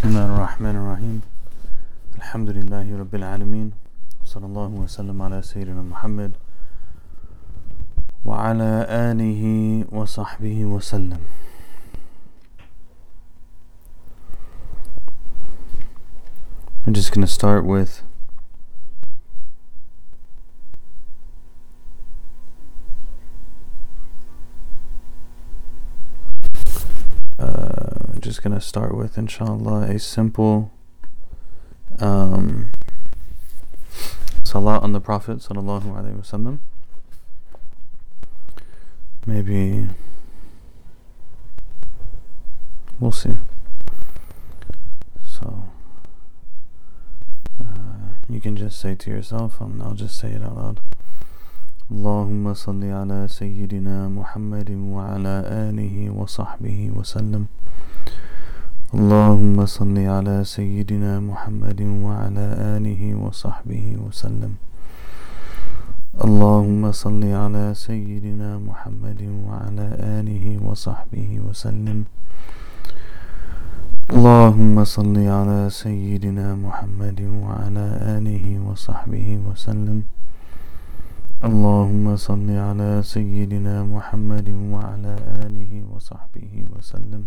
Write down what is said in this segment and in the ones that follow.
بسم الله الرحمن الرحيم الحمد لله رب العالمين صلى الله وسلم على سيدنا محمد وعلى آله وصحبه وسلم We're just going to start with just going to start with inshallah a simple um, salat on the Prophet sallallahu alaihi wasallam. Maybe we'll see. So uh, you can just say to yourself, and I'll just say it out loud. اللهم صل على سيدنا محمد وعلى آله وصحبه وسلم اللهم صل على سيدنا محمد وعلى آله وصحبه وسلم. اللهم صل على سيدنا محمد وعلى آله وصحبه وسلم. اللهم صل على سيدنا محمد وعلى آله وصحبه وسلم. اللهم صل على سيدنا محمد وعلى آله وصحبه وسلم.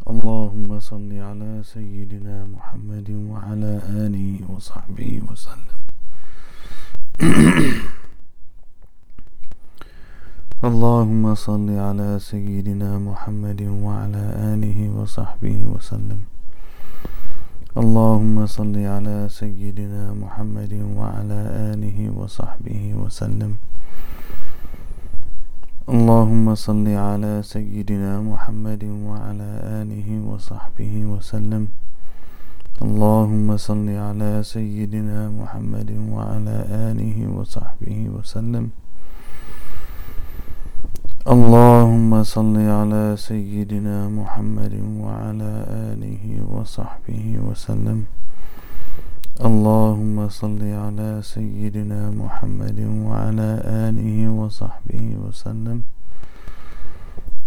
اللهم صل على سيدنا محمد وعلى آله وصحبه وسلم. اللهم صل على سيدنا محمد وعلى آله وصحبه وسلم. اللهم صل على سيدنا محمد وعلى آله وصحبه وسلم. اللهم صل على سيدنا محمد وعلى آله وصحبه وسلم. اللهم صل على سيدنا محمد وعلى آله وصحبه وسلم. اللهم صل على سيدنا محمد وعلى آله وصحبه وسلم. اللهم صل على سيدنا محمد وعلى آله وصحبه وسلم.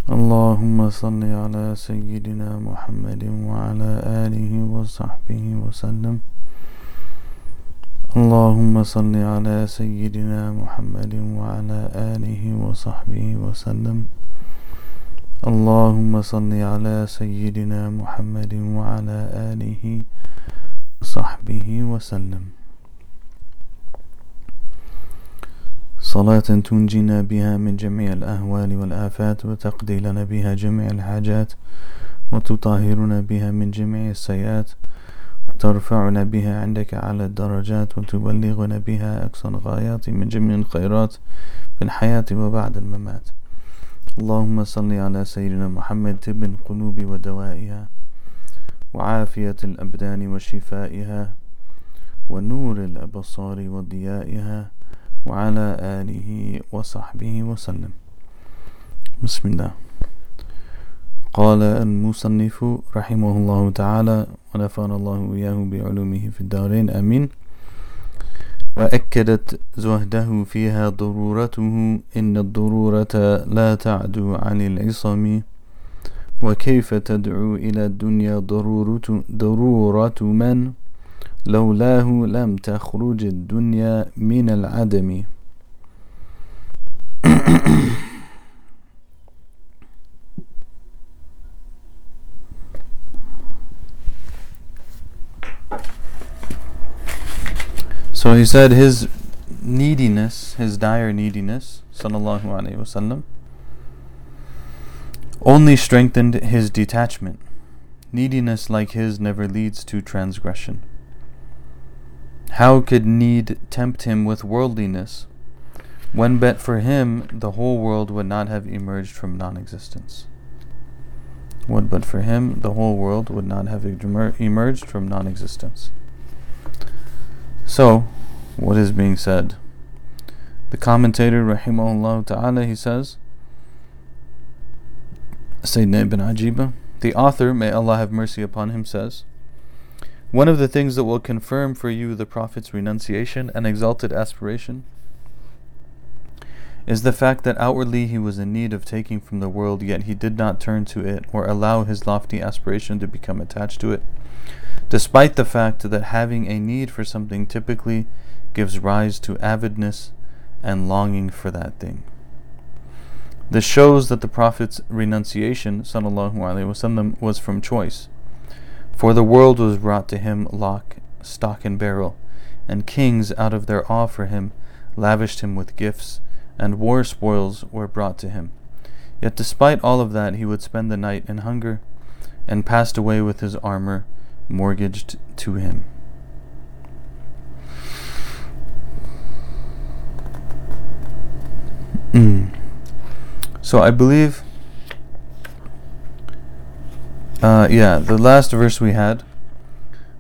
اللهم صل على سيدنا محمد وعلى آله وصحبه وسلم. اللهم صل على سيدنا محمد وعلى آله وصحبه وسلم. اللهم صل على سيدنا محمد وعلى آله وصحبه وسلم صلاة تنجينا بها من جميع الأهوال والآفات وتقضي لنا بها جميع الحاجات وتطهرنا بها من جميع السيئات وترفعنا بها عندك على الدرجات وتبلغنا بها أقصى الغايات من جميع الخيرات في الحياة وبعد الممات. اللهم صل على سيدنا محمد طب القلوب ودوائها وعافية الأبدان وشفائها ونور الأبصار وضيائها وعلى آله وصحبه وسلم. بسم الله. قال المصنف رحمه الله تعالى ونفعنا الله إياه بعلومه في الدارين. أمين. وأكدت زهده فيها ضرورته إن الضرورة لا تعدو عن العصم. وكيف تدعو إلى الدنيا ضرورة, ضرورة من لولاه لم تخرج الدنيا من العدم So he said his neediness, his dire neediness, sallallahu alaihi wasallam, only strengthened his detachment. Neediness like his never leads to transgression. How could need tempt him with worldliness, when but for him the whole world would not have emerged from non existence? Would but for him the whole world would not have emerged from non existence. So, what is being said? The commentator, rahimahullah ta'ala, he says, Sayyidina ibn Ajiba, the author, may Allah have mercy upon him, says, One of the things that will confirm for you the Prophet's renunciation and exalted aspiration is the fact that outwardly he was in need of taking from the world, yet he did not turn to it or allow his lofty aspiration to become attached to it, despite the fact that having a need for something typically gives rise to avidness and longing for that thing. This shows that the Prophet's renunciation wasallam, was from choice. For the world was brought to him lock, stock, and barrel, and kings, out of their awe for him, lavished him with gifts and war spoils were brought to him. Yet despite all of that, he would spend the night in hunger, and passed away with his armor mortgaged to him. Mm. So I believe, uh, yeah, the last verse we had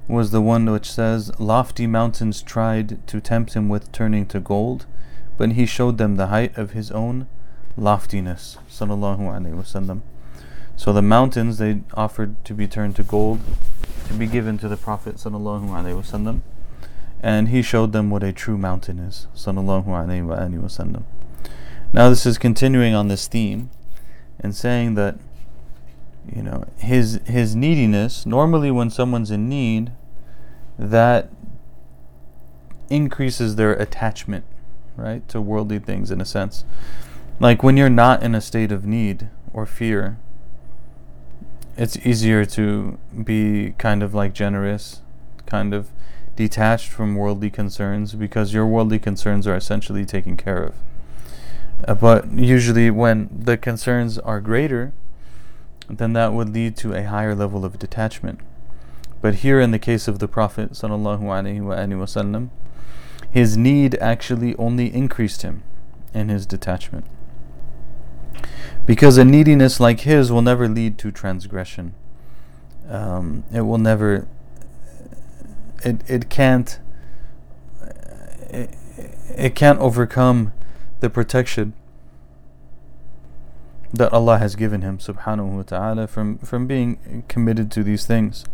was the one which says, Lofty mountains tried to tempt him with turning to gold but he showed them the height of his own loftiness. Sallallahu Alaihi Wasallam. So the mountains they offered to be turned to gold, to be given to the Prophet Sallallahu Alaihi Wasallam, and he showed them what a true mountain is. Sallallahu Alaihi Wasallam. Now this is continuing on this theme, and saying that you know his his neediness. Normally, when someone's in need, that increases their attachment right, to worldly things in a sense. Like when you're not in a state of need or fear, it's easier to be kind of like generous, kind of detached from worldly concerns because your worldly concerns are essentially taken care of. Uh, but usually, when the concerns are greater, then that would lead to a higher level of detachment. But here, in the case of the Prophet wasallam, his need actually only increased him in his detachment. Because a neediness like his will never lead to transgression. Um, it will never. It it can't. It, it can't overcome the protection that Allah has given him, subhanahu wa ta'ala, from, from being committed to these things.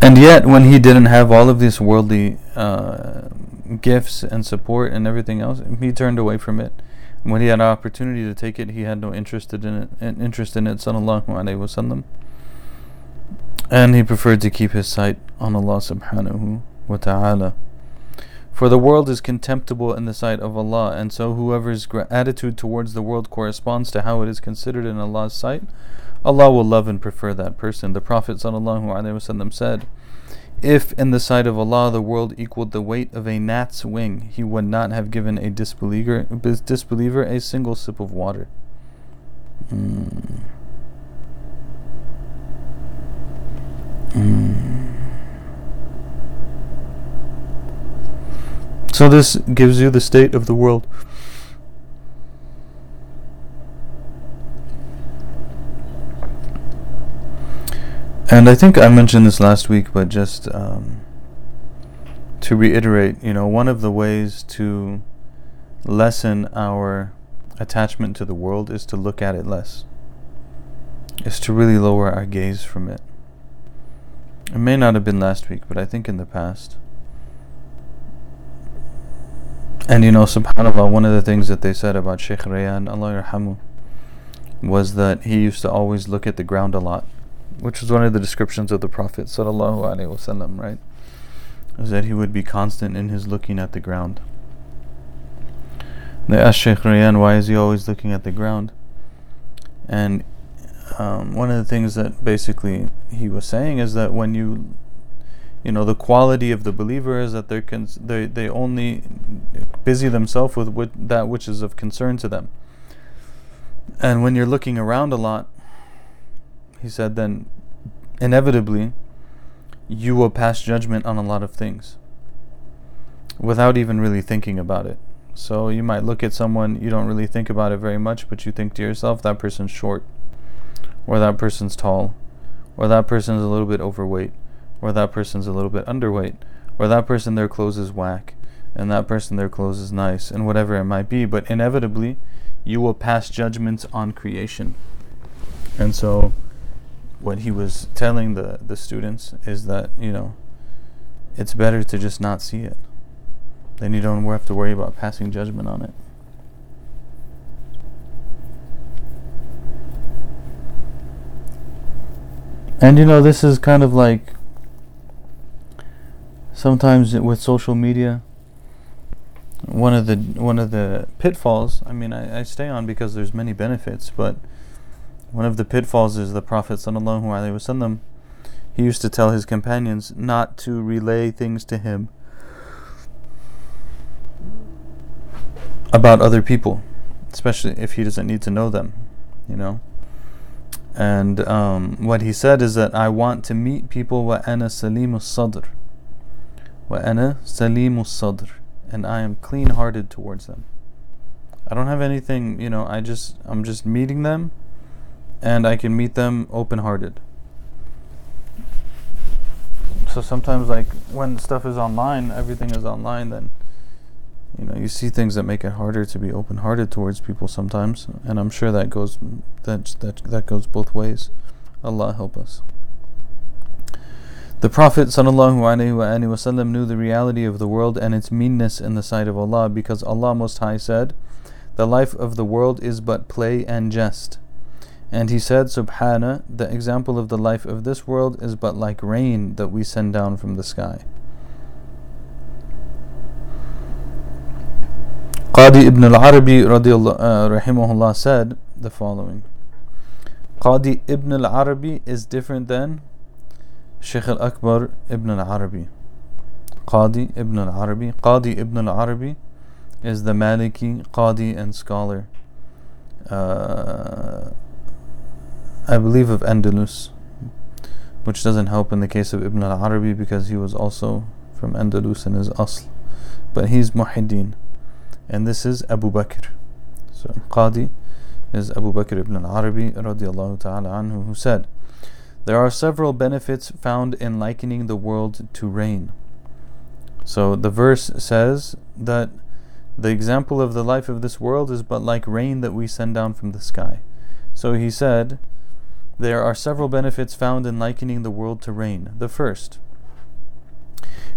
And yet, when he didn't have all of these worldly uh, gifts and support and everything else, he turned away from it. When he had an opportunity to take it, he had no interest in it. Interest in it, sallallahu alaihi wasallam. And he preferred to keep his sight on Allah subhanahu wa taala. For the world is contemptible in the sight of Allah, and so whoever's attitude towards the world corresponds to how it is considered in Allah's sight, Allah will love and prefer that person. The Prophet said, If in the sight of Allah the world equaled the weight of a gnat's wing, He would not have given a disbeliever, disbeliever a single sip of water. Mm. So this gives you the state of the world. And I think I mentioned this last week, but just um, to reiterate, you know, one of the ways to lessen our attachment to the world is to look at it less, is to really lower our gaze from it. It may not have been last week, but I think in the past. And you know, subhanAllah, one of the things that they said about Sheikh Rayan, Allah yarhamu, was that he used to always look at the ground a lot which was one of the descriptions of the Prophet sallallahu alaihi wasallam, right? Is that he would be constant in his looking at the ground. They asked Sheikh Rayan, why is he always looking at the ground? And um, one of the things that basically he was saying is that when you, you know, the quality of the believer is that they're cons- they they only busy themselves with what, that which is of concern to them. And when you're looking around a lot, he said, then inevitably you will pass judgment on a lot of things without even really thinking about it. So you might look at someone, you don't really think about it very much, but you think to yourself, that person's short, or that person's tall, or that person's a little bit overweight, or that person's a little bit underweight, or that person their clothes is whack, and that person their clothes is nice, and whatever it might be. But inevitably, you will pass judgments on creation. And so what he was telling the, the students is that, you know, it's better to just not see it. Then you don't have to worry about passing judgment on it. And you know, this is kind of like sometimes with social media, one of the one of the pitfalls. I mean, I, I stay on because there's many benefits, but one of the pitfalls is the Prophet sallallahu alaihi wasallam. He used to tell his companions not to relay things to him about other people, especially if he doesn't need to know them, you know. And um, what he said is that I want to meet people wa ana salimus sadr. Ana salimus sadr. And I am clean hearted towards them. I don't have anything, you know, I just I'm just meeting them and I can meet them open hearted. So sometimes like when stuff is online, everything is online then you know you see things that make it harder to be open hearted towards people sometimes and i'm sure that goes that that that goes both ways allah help us the prophet wasallam knew the reality of the world and its meanness in the sight of allah because allah most high said the life of the world is but play and jest and he said subhana the example of the life of this world is but like rain that we send down from the sky Qadi ibn al-Arabi uh, rahimahullah said the following. Qadi ibn al-Arabi is different than Sheikh al-Akbar ibn al-Arabi. Qadi ibn al-Arabi. Qadi ibn al-Arabi is the Maliki Qadi and scholar. Uh, I believe of Andalus, which doesn't help in the case of Ibn al-Arabi because he was also from Andalus in his asl. But he's Muhiddin and this is Abu Bakr. So Qadi is Abu Bakr ibn al-Arabi radiallahu ta'ala anhu who said, There are several benefits found in likening the world to rain. So the verse says that the example of the life of this world is but like rain that we send down from the sky. So he said, There are several benefits found in likening the world to rain. The first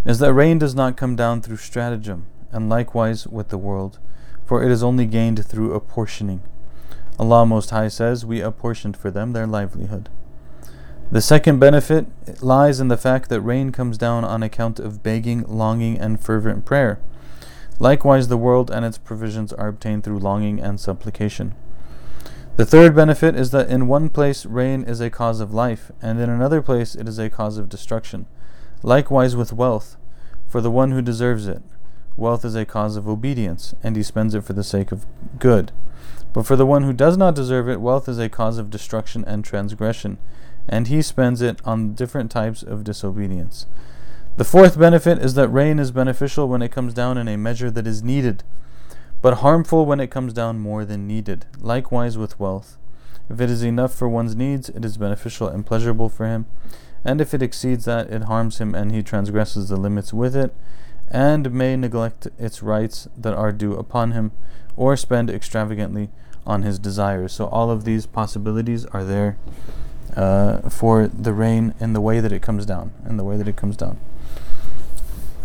is that rain does not come down through stratagem and likewise with the world, for it is only gained through apportioning. Allah Most High says, We apportioned for them their livelihood. The second benefit lies in the fact that rain comes down on account of begging, longing, and fervent prayer. Likewise, the world and its provisions are obtained through longing and supplication. The third benefit is that in one place rain is a cause of life, and in another place it is a cause of destruction. Likewise with wealth, for the one who deserves it. Wealth is a cause of obedience, and he spends it for the sake of good. But for the one who does not deserve it, wealth is a cause of destruction and transgression, and he spends it on different types of disobedience. The fourth benefit is that rain is beneficial when it comes down in a measure that is needed, but harmful when it comes down more than needed. Likewise with wealth. If it is enough for one's needs, it is beneficial and pleasurable for him, and if it exceeds that, it harms him and he transgresses the limits with it and may neglect its rights that are due upon him, or spend extravagantly on his desires. So, all of these possibilities are there uh, for the rain in the way that it comes down, in the way that it comes down.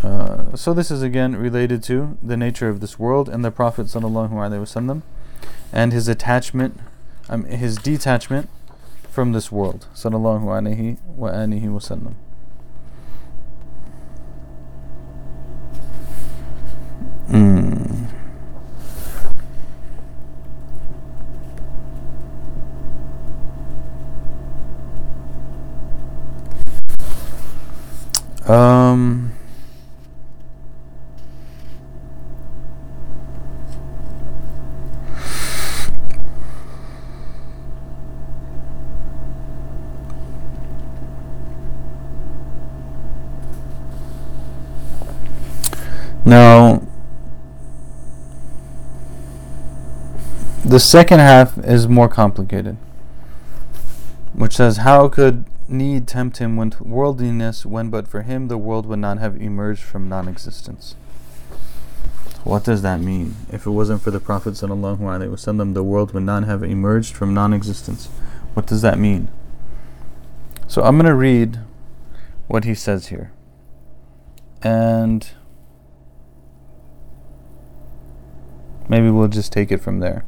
Uh, so, this is again related to the nature of this world and the Prophet ﷺ and his attachment, um, his detachment from this world. Sallallahu alaihi wasallam. Mm. Um. Now, The second half is more complicated, which says, How could need tempt him with worldliness when but for him the world would not have emerged from non existence? What does that mean? If it wasn't for the Prophet wasallam, the world would not have emerged from non existence. What does that mean? So I'm going to read what he says here. And maybe we'll just take it from there.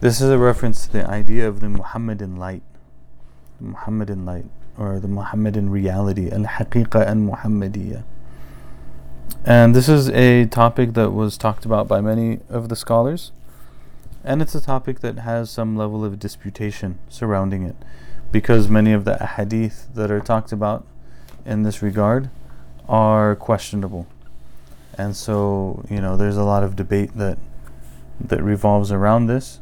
This is a reference to the idea of the Muhammadan light. The Muhammadan light, or the Muhammadan reality, al haqiqa al Muhammadiyah. And this is a topic that was talked about by many of the scholars. And it's a topic that has some level of disputation surrounding it. Because many of the ahadith that are talked about in this regard are questionable. And so, you know, there's a lot of debate that that revolves around this.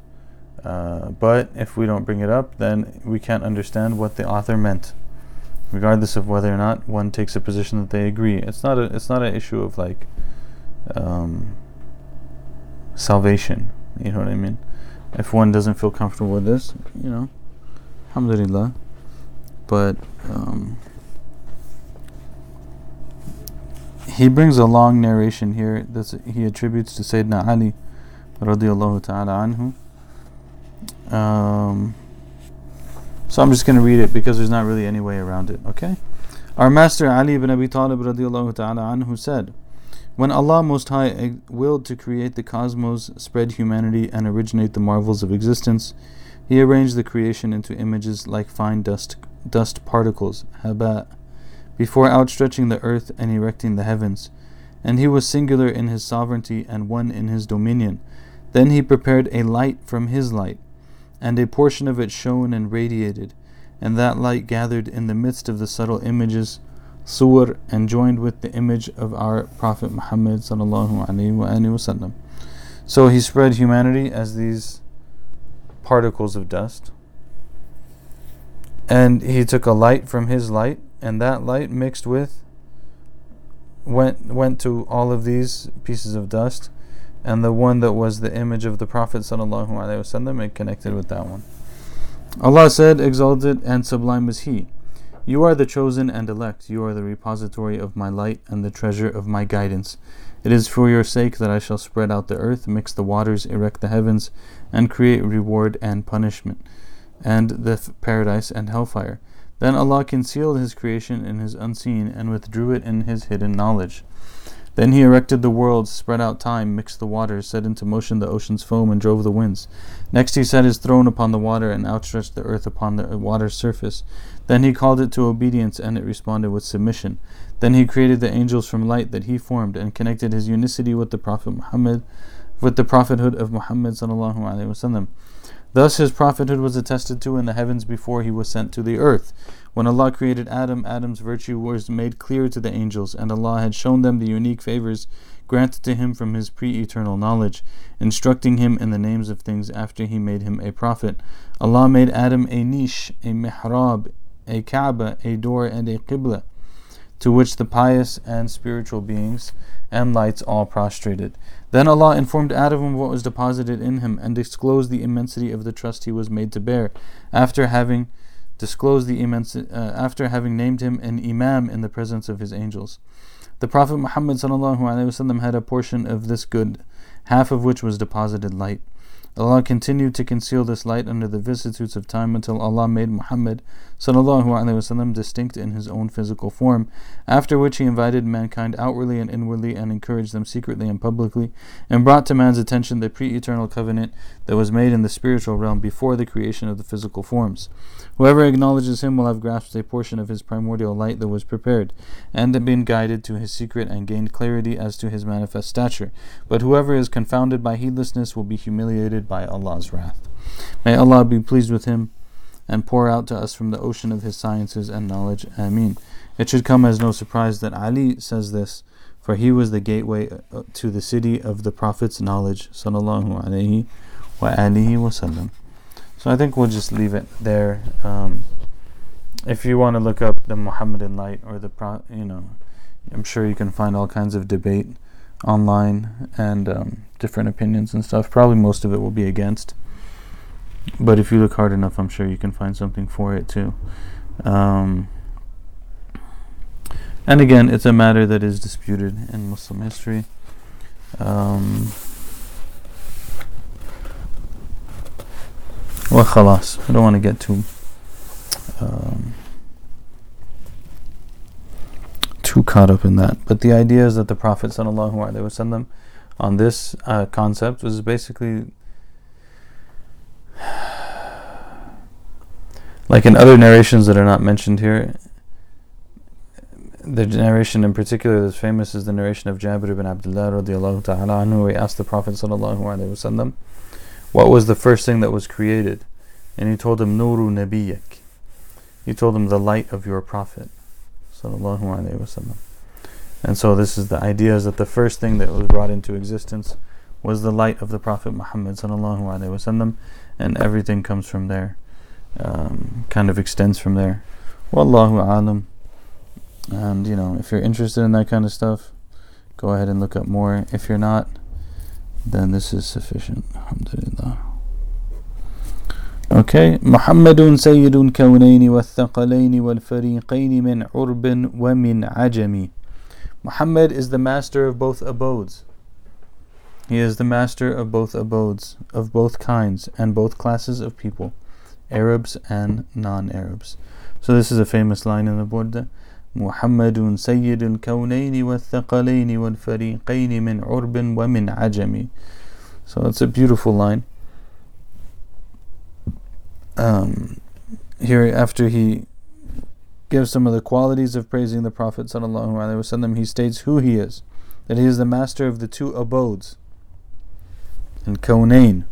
Uh, but if we don't bring it up, then we can't understand what the author meant, regardless of whether or not one takes a position that they agree. It's not a it's not an issue of like um, salvation. You know what I mean? If one doesn't feel comfortable with this, you know, alhamdulillah. But um, he brings a long narration here that he attributes to Sayyidina Ali radiallahu ta'ala anhu um, so I'm just going to read it because there's not really any way around it. Okay? Our master Ali ibn Abi Talib radiallahu ta'ala anhu said, When Allah Most High willed to create the cosmos, spread humanity, and originate the marvels of existence, He arranged the creation into images like fine dust, dust particles, haba, before outstretching the earth and erecting the heavens. And He was singular in His sovereignty and one in His dominion. Then He prepared a light from His light and a portion of it shone and radiated, and that light gathered in the midst of the subtle images, suwar, and joined with the image of our Prophet Muhammad sallallahu alaihi wasallam. So he spread humanity as these particles of dust, and he took a light from his light, and that light mixed with went went to all of these pieces of dust and the one that was the image of the Prophet wasallam and connected with that one. Allah said, Exalted and sublime is He. You are the chosen and elect. You are the repository of my light and the treasure of my guidance. It is for your sake that I shall spread out the earth, mix the waters, erect the heavens, and create reward and punishment, and the paradise and hellfire. Then Allah concealed His creation in His unseen and withdrew it in His hidden knowledge. Then he erected the worlds, spread out time, mixed the waters, set into motion the ocean's foam, and drove the winds. Next he set his throne upon the water, and outstretched the earth upon the water's surface. Then he called it to obedience, and it responded with submission. Then he created the angels from light that he formed, and connected his unicity with the Prophet Muhammad, with the prophethood of Muhammad sallallahu alaihi wasallam. Thus his prophethood was attested to in the heavens before he was sent to the earth. When Allah created Adam, Adam's virtue was made clear to the angels, and Allah had shown them the unique favors granted to him from his pre eternal knowledge, instructing him in the names of things after he made him a prophet. Allah made Adam a niche, a mihrab, a Kaaba, a door, and a qibla, to which the pious and spiritual beings and lights all prostrated. Then Allah informed Adam of what was deposited in him and disclosed the immensity of the trust he was made to bear, after having disclosed the immense uh, after having named him an imam in the presence of his angels. The Prophet Muhammad had a portion of this good, half of which was deposited light. Allah continued to conceal this light under the vicissitudes of time until Allah made Muhammad وسلم, distinct in his own physical form, after which he invited mankind outwardly and inwardly and encouraged them secretly and publicly, and brought to man's attention the pre eternal covenant that was made in the spiritual realm before the creation of the physical forms. Whoever acknowledges him will have grasped a portion of his primordial light that was prepared, and been guided to his secret and gained clarity as to his manifest stature. But whoever is confounded by heedlessness will be humiliated by Allah's wrath. May Allah be pleased with him and pour out to us from the ocean of his sciences and knowledge. Ameen. It should come as no surprise that Ali says this, for he was the gateway uh, to the city of the Prophet's knowledge. Sallallahu alaihi wa alihi wasallam. So I think we'll just leave it there. Um, if you want to look up the Muhammadan light or the pro, you know, I'm sure you can find all kinds of debate online and um, different opinions and stuff. Probably most of it will be against, but if you look hard enough, I'm sure you can find something for it too. Um, and again, it's a matter that is disputed in Muslim history. Um, well. I don't want to get too um, caught up in that. But the idea is that the Prophet Sallallahu Alaihi wasallam on this uh, concept was basically like in other narrations that are not mentioned here. The narration in particular that's famous is the narration of Jabir ibn Abdullah radiallahu ta'ala anhu. He asked the Prophet sallallahu alaihi wasallam, what was the first thing that was created? And he told him, Nuru Nabiyak. He told him the light of your Prophet. And so this is the idea is that the first thing that was brought into existence was the light of the Prophet Muhammad and everything comes from there, um, kind of extends from there. Wallahu alam. And you know, if you're interested in that kind of stuff, go ahead and look up more. If you're not, then this is sufficient. Alhamdulillah. Okay, محمد سيد الكونين والثقلين والفريقين من عرب ومن عجم. Muhammad is the master of both abodes. He is the master of both abodes, of both kinds and both classes of people, Arabs and non-Arabs. So this is a famous line in the Burda. محمد سيد الكونين والثقلين والفريقين من عرب ومن عجم. So it's a beautiful line um, here after he gives some of the qualities of praising the Prophet wasallam, he states who he is, that he is the master of the two abodes, and kaunain,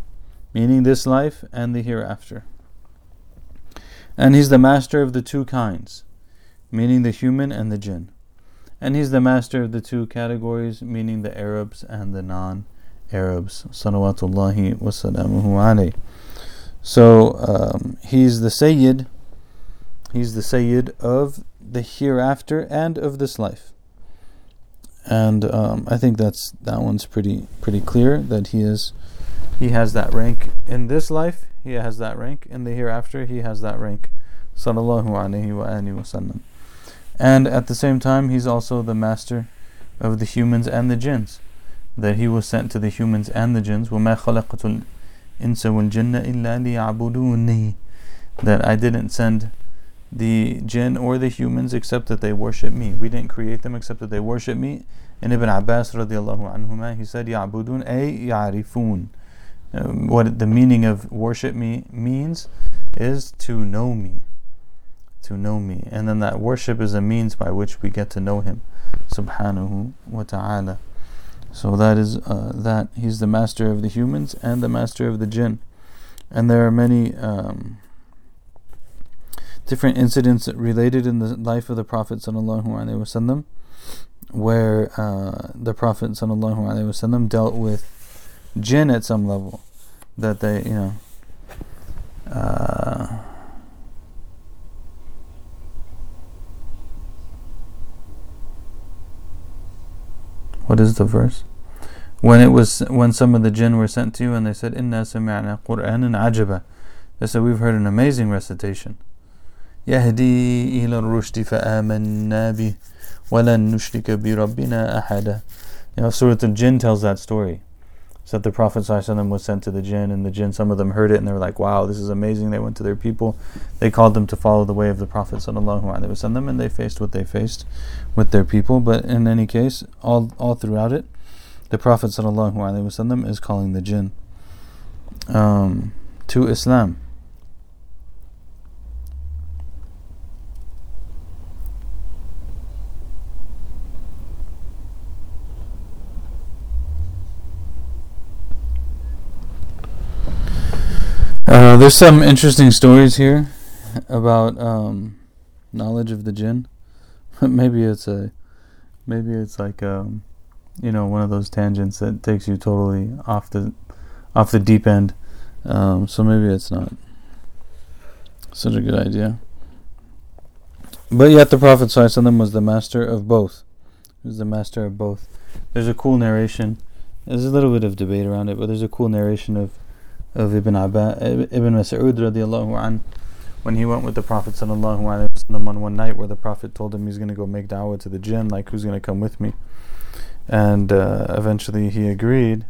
meaning this life and the hereafter. And he's the master of the two kinds, meaning the human and the jinn. And he's the master of the two categories, meaning the Arabs and the non-Arabs. Salawatullahi wasalamuhu alayhi. So um, he's the Sayyid. He's the Sayyid of the hereafter and of this life. And um, I think that's that one's pretty pretty clear that he is he has that rank in this life. He has that rank in the hereafter. He has that rank. Sallallahu alaihi wa. And at the same time, he's also the master of the humans and the jinns. That he was sent to the humans and the jinns. وَمَا خَلَقَتُ insa wal jinna illa liya'buduni that I didn't send the jinn or the humans except that they worship me. We didn't create them except that they worship me. In Ibn Abbas radiallahu anhuma, he said, Ya'budun ay ya'rifun. Um, what the meaning of worship me means is to know me. To know me. And then that worship is a means by which we get to know him. Subhanahu wa ta'ala. So that is uh, that he's the master of the humans and the master of the jinn, and there are many um, different incidents related in the life of the Prophet wasallam, where uh, the Prophet wasallam dealt with jinn at some level, that they you know. Uh, What is the verse? When it was when some of the jinn were sent to you and they said, Inna sami'na Qur'anan ajaba. They said, We've heard an amazing recitation. يهدي إلى الرشد فآمنا به ولن نشرك بربنا أحدا. You know, Surah Al-Jinn tells that story. So that the Prophet ﷺ was sent to the jinn, and the jinn, some of them heard it, and they were like, wow, this is amazing. They went to their people. They called them to follow the way of the Prophet ﷺ, and they faced what they faced with their people. But in any case, all, all throughout it, the Prophet ﷺ is calling the jinn um, to Islam. Uh, there's some interesting stories here about um, knowledge of the jinn. But maybe it's a, maybe it's like um, you know, one of those tangents that takes you totally off the, off the deep end. Um, so maybe it's not such a good idea. But yet the Prophet ﷺ was the master of both. He was the master of both. There's a cool narration. There's a little bit of debate around it, but there's a cool narration of of Ibn Abbas, Ibn Mas'ud radiallahu an, when he went with the Prophet sallallahu alaihi wasallam on one night, where the Prophet told him he's going to go make da'wah to the jinn, like who's going to come with me, and uh, eventually he agreed,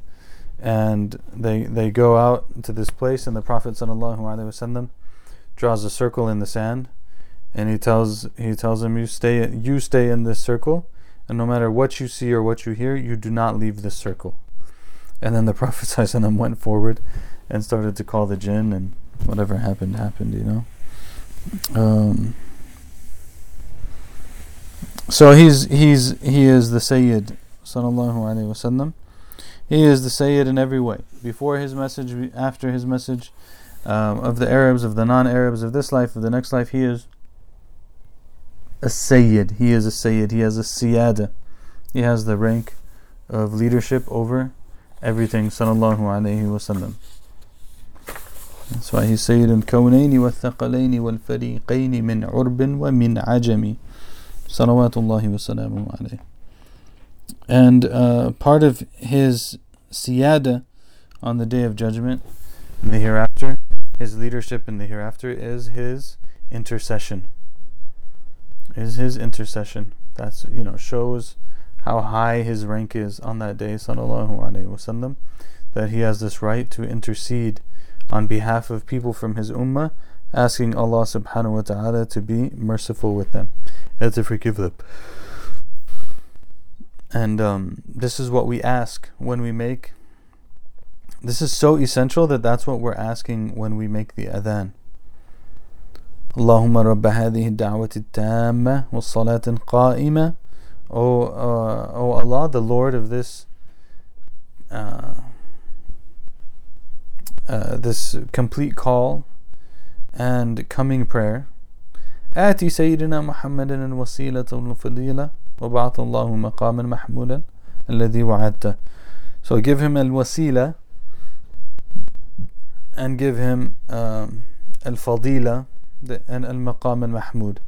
and they they go out to this place, and the Prophet sallallahu alaihi wasallam draws a circle in the sand, and he tells he tells him you stay you stay in this circle and no matter what you see or what you hear you do not leave this circle. And then the prophet Wasallam went forward and started to call the jinn and whatever happened happened you know um, so he's he's he is the sayyid sallallahu alaihi wasallam he is the sayyid in every way before his message after his message um, of the Arabs of the non-Arabs of this life of the next life he is a Sayyid. He is a Sayyid. He has a Siyada. He has the rank of leadership over everything. Sallallahu alayhi wasallam. That's why Sayyid al-Kawnaini wal-Thaqalaini wal-Fariqaini min urbin wa min ajami. Salawatullahi wa salamu alayhi. And uh, part of his Siyada on the Day of Judgment in the hereafter, his leadership in the hereafter is his intercession is his intercession. That's you know shows how high his rank is on that day, sallallahu alaihi wasallam, that he has this right to intercede on behalf of people from his ummah, asking Allah subhanahu wa taala to be merciful with them and to forgive them. And um, this is what we ask when we make. This is so essential that that's what we're asking when we make the adhan. اللهم رب هذه الدعوة التامة والصلاة القائمة O, uh, o Allah, the Lord of this uh, uh, this complete call and coming prayer آتي سيدنا محمدا الوسيلة والفضيلة وبعث الله مقاما محمودا الذي وعدته So give him al-wasila and give him um, al-fadila and al maqam al mahmud.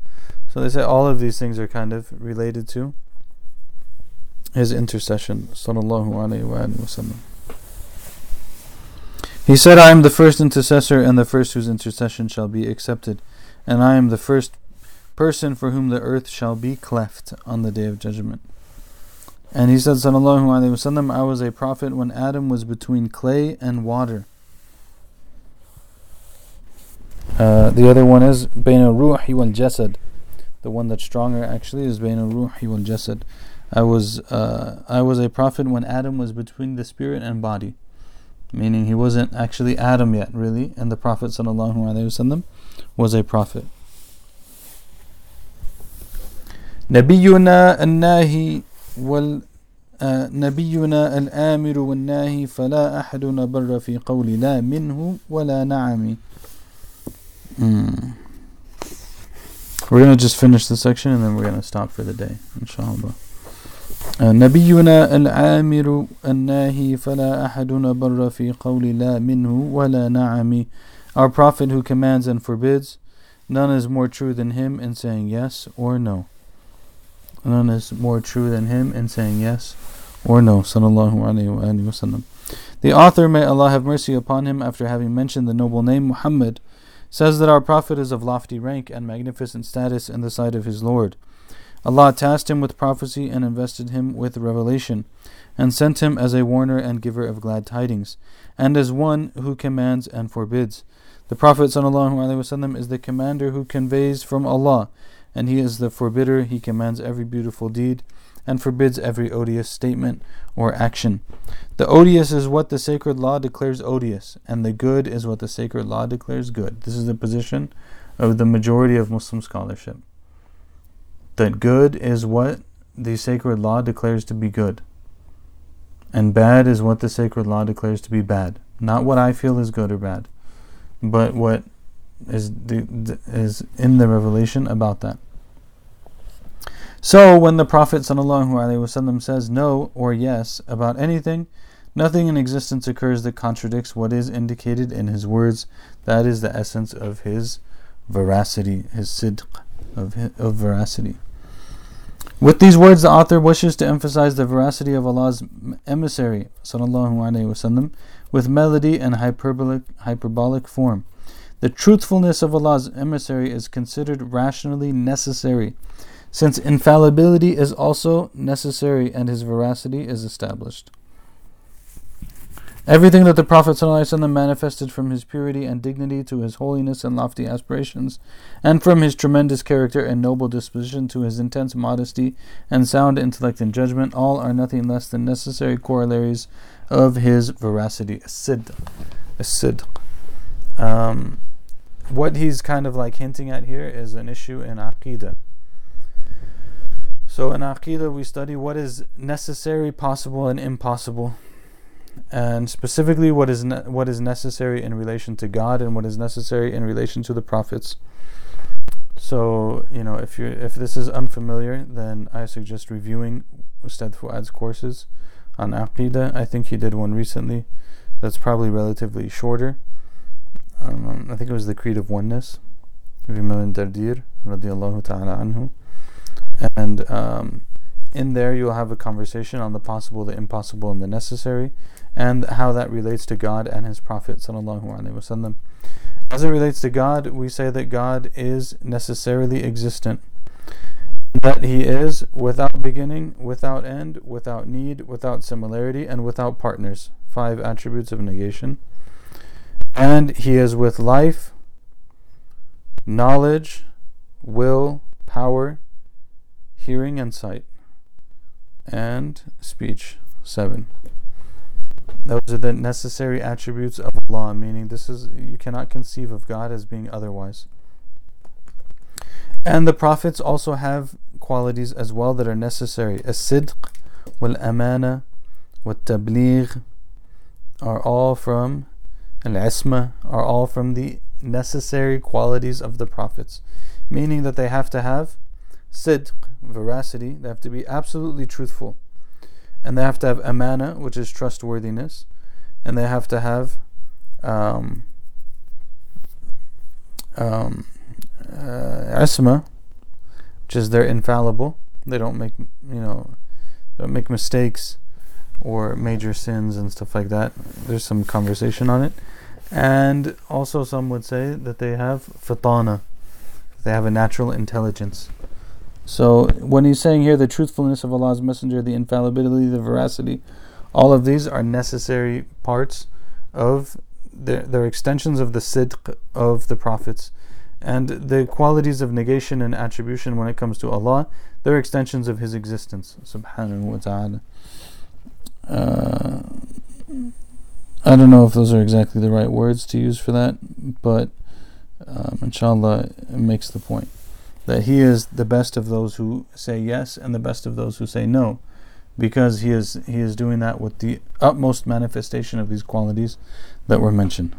So they say all of these things are kind of related to his intercession. Sallallahu alayhi wa He said, I am the first intercessor and the first whose intercession shall be accepted, and I am the first person for whom the earth shall be cleft on the day of judgment. And he said, Sallallahu Alaihi Wasallam, I was a prophet when Adam was between clay and water. Uh, the other one is Bainu Ruhi wal Jasad. The one that's stronger actually is Bainu Ruhi wal Jasad. I was, uh, I was a prophet when Adam was between the spirit and body meaning he wasn't actually Adam yet, really, and the Prophet sallallahu alaihi wasallam was a prophet. نبينا الناهي وال نبينا الآمر والناهي فلا أحد نبر في قول لا منه ولا نعم Mm. We're going to just finish the section and then we're going to stop for the day, inshallah. نبينا العامر الناهي فلا أحد نبر في قول لا منه ولا نعم Our Prophet who commands and forbids, none is more true than him in saying yes or no. None is more true than him in saying yes or no. Sallallahu alayhi wa wasallam. The author, may Allah have mercy upon him, after having mentioned the noble name Muhammad, says that our Prophet is of lofty rank and magnificent status in the sight of his Lord. Allah tasked him with prophecy and invested him with revelation, and sent him as a warner and giver of glad tidings, and as one who commands and forbids. The Prophet ﷺ is the commander who conveys from Allah, and he is the forbidder, he commands every beautiful deed and forbids every odious statement or action. The odious is what the sacred law declares odious, and the good is what the sacred law declares good. This is the position of the majority of Muslim scholarship. That good is what the sacred law declares to be good, and bad is what the sacred law declares to be bad. Not what I feel is good or bad, but what is the, is in the revelation about that. So when the Prophet ﷺ says no or yes about anything, nothing in existence occurs that contradicts what is indicated in his words. That is the essence of his veracity, his sidq, of, of veracity. With these words, the author wishes to emphasize the veracity of Allah's emissary, sallallahu alaihi wasallam, with melody and hyperbolic, hyperbolic form. The truthfulness of Allah's emissary is considered rationally necessary, since infallibility is also necessary and his veracity is established. Everything that the Prophet ﷺ manifested from his purity and dignity to his holiness and lofty aspirations, and from his tremendous character and noble disposition to his intense modesty and sound intellect and judgment, all are nothing less than necessary corollaries of his veracity. Sid. Sid. Um, what he's kind of like hinting at here is an issue in Aqidah. So in Aqidah, we study what is necessary, possible, and impossible and specifically what is ne- what is necessary in relation to God and what is necessary in relation to the prophets. So you know, if you if this is unfamiliar, then I suggest reviewing Ustad Fuad's courses on Aqidah. I think he did one recently that's probably relatively shorter. Um, I think it was the Creed of Oneness, Dardir, radiallahu ta'ala anhu. And um, in there, you'll have a conversation on the possible, the impossible, and the necessary and how that relates to God and His Prophet sallallahu As it relates to God, we say that God is necessarily existent. That He is without beginning, without end, without need, without similarity, and without partners. Five attributes of negation. And He is with life, knowledge, will, power, hearing and sight, and speech. Seven. Those are the necessary attributes of Allah, meaning this is you cannot conceive of God as being otherwise. And the prophets also have qualities as well that are necessary. As-sidq wal-amana wal-tabligh are all from al-isma are all from the necessary qualities of the prophets, meaning that they have to have sidq, veracity, they have to be absolutely truthful and they have to have amana, which is trustworthiness, and they have to have um, um, uh, isma, which is they're infallible. They don't make you know, they don't make mistakes or major sins and stuff like that. There's some conversation on it, and also some would say that they have fatana, they have a natural intelligence. So when he's saying here the truthfulness of Allah's Messenger, the infallibility, the veracity, all of these are necessary parts of their, extensions of the sidq of the prophets. And the qualities of negation and attribution when it comes to Allah, they're extensions of His existence, subhanahu wa ta'ala. Uh, I don't know if those are exactly the right words to use for that, but um, inshallah, it makes the point that he is the best of those who say yes and the best of those who say no because he is he is doing that with the utmost manifestation of these qualities that were mentioned.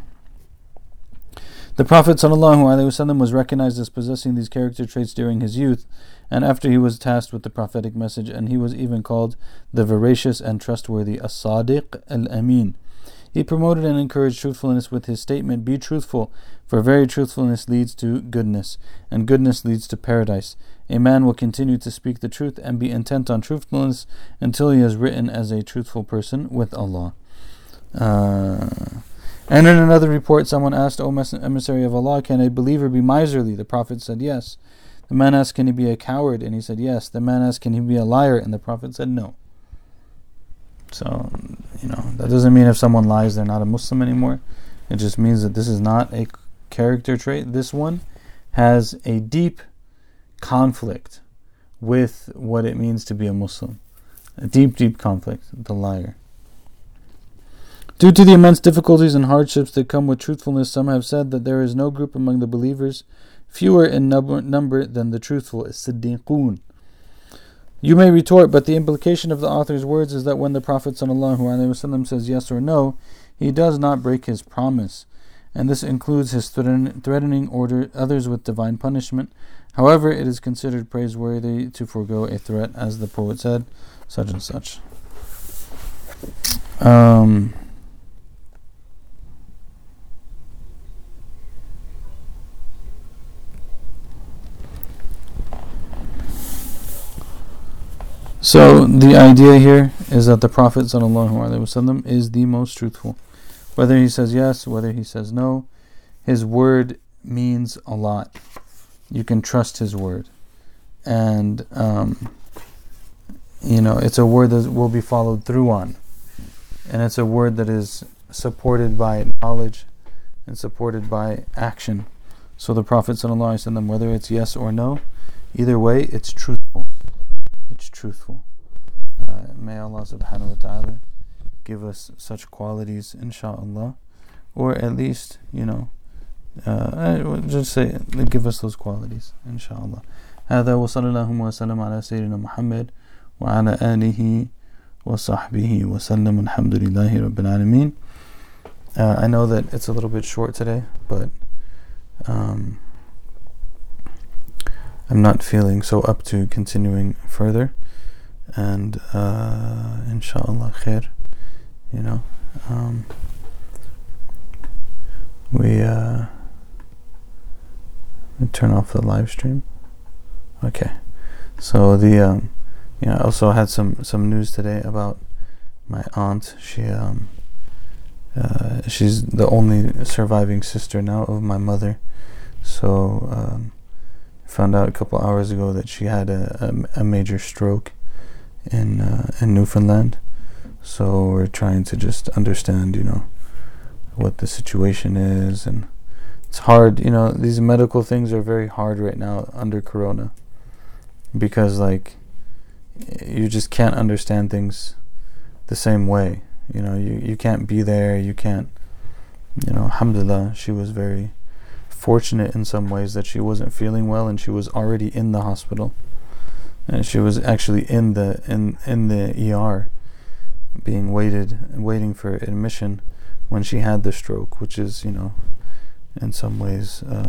The prophet ﷺ was recognized as possessing these character traits during his youth and after he was tasked with the prophetic message and he was even called the veracious and trustworthy as-sadiq al-amin he promoted and encouraged truthfulness with his statement, Be truthful, for very truthfulness leads to goodness, and goodness leads to paradise. A man will continue to speak the truth and be intent on truthfulness until he is written as a truthful person with Allah. Uh, and in another report, someone asked, O emissary of Allah, can a believer be miserly? The Prophet said, Yes. The man asked, Can he be a coward? And he said, Yes. The man asked, Can he be a liar? And the Prophet said, No. So, you know, that doesn't mean if someone lies, they're not a Muslim anymore. It just means that this is not a character trait. This one has a deep conflict with what it means to be a Muslim. A deep, deep conflict, the liar. Due to the immense difficulties and hardships that come with truthfulness, some have said that there is no group among the believers fewer in number, number than the truthful, as-siddiqun, you may retort, but the implication of the author's words is that when the Prophet ﷺ says yes or no, he does not break his promise, and this includes his threatening order others with divine punishment. However, it is considered praiseworthy to forego a threat, as the poet said, such and such. Um, So the idea here is that the Prophet ﷺ is the most truthful. Whether he says yes, whether he says no, his word means a lot. You can trust his word. And, um, you know, it's a word that will be followed through on. And it's a word that is supported by knowledge and supported by action. So the Prophet ﷺ, whether it's yes or no, either way, it's truthful It's truthful. Uh, may Allah subhanahu wa ta'ala give us such qualities, inshaAllah, or at least, you know, uh, just say, give us those qualities, inshaAllah. هذا وصلى الله وسلم على سيدنا محمد وعلى آله وصحبه وسلم الحمد لله رب العالمين uh, I know that it's a little bit short today but um, I'm not feeling so up to continuing further and uh, inshallah khair you know um, we uh, turn off the live stream okay so the um, you know, I also had some some news today about my aunt. She um uh, she's the only surviving sister now of my mother. So um, found out a couple hours ago that she had a, a, a major stroke in uh, in Newfoundland. So we're trying to just understand, you know, what the situation is, and it's hard. You know, these medical things are very hard right now under Corona because, like, you just can't understand things the same way. You know, you, you can't be there, you can't, you know, alhamdulillah, she was very fortunate in some ways that she wasn't feeling well and she was already in the hospital. And she was actually in the in in the ER being waited waiting for admission when she had the stroke, which is, you know, in some ways uh,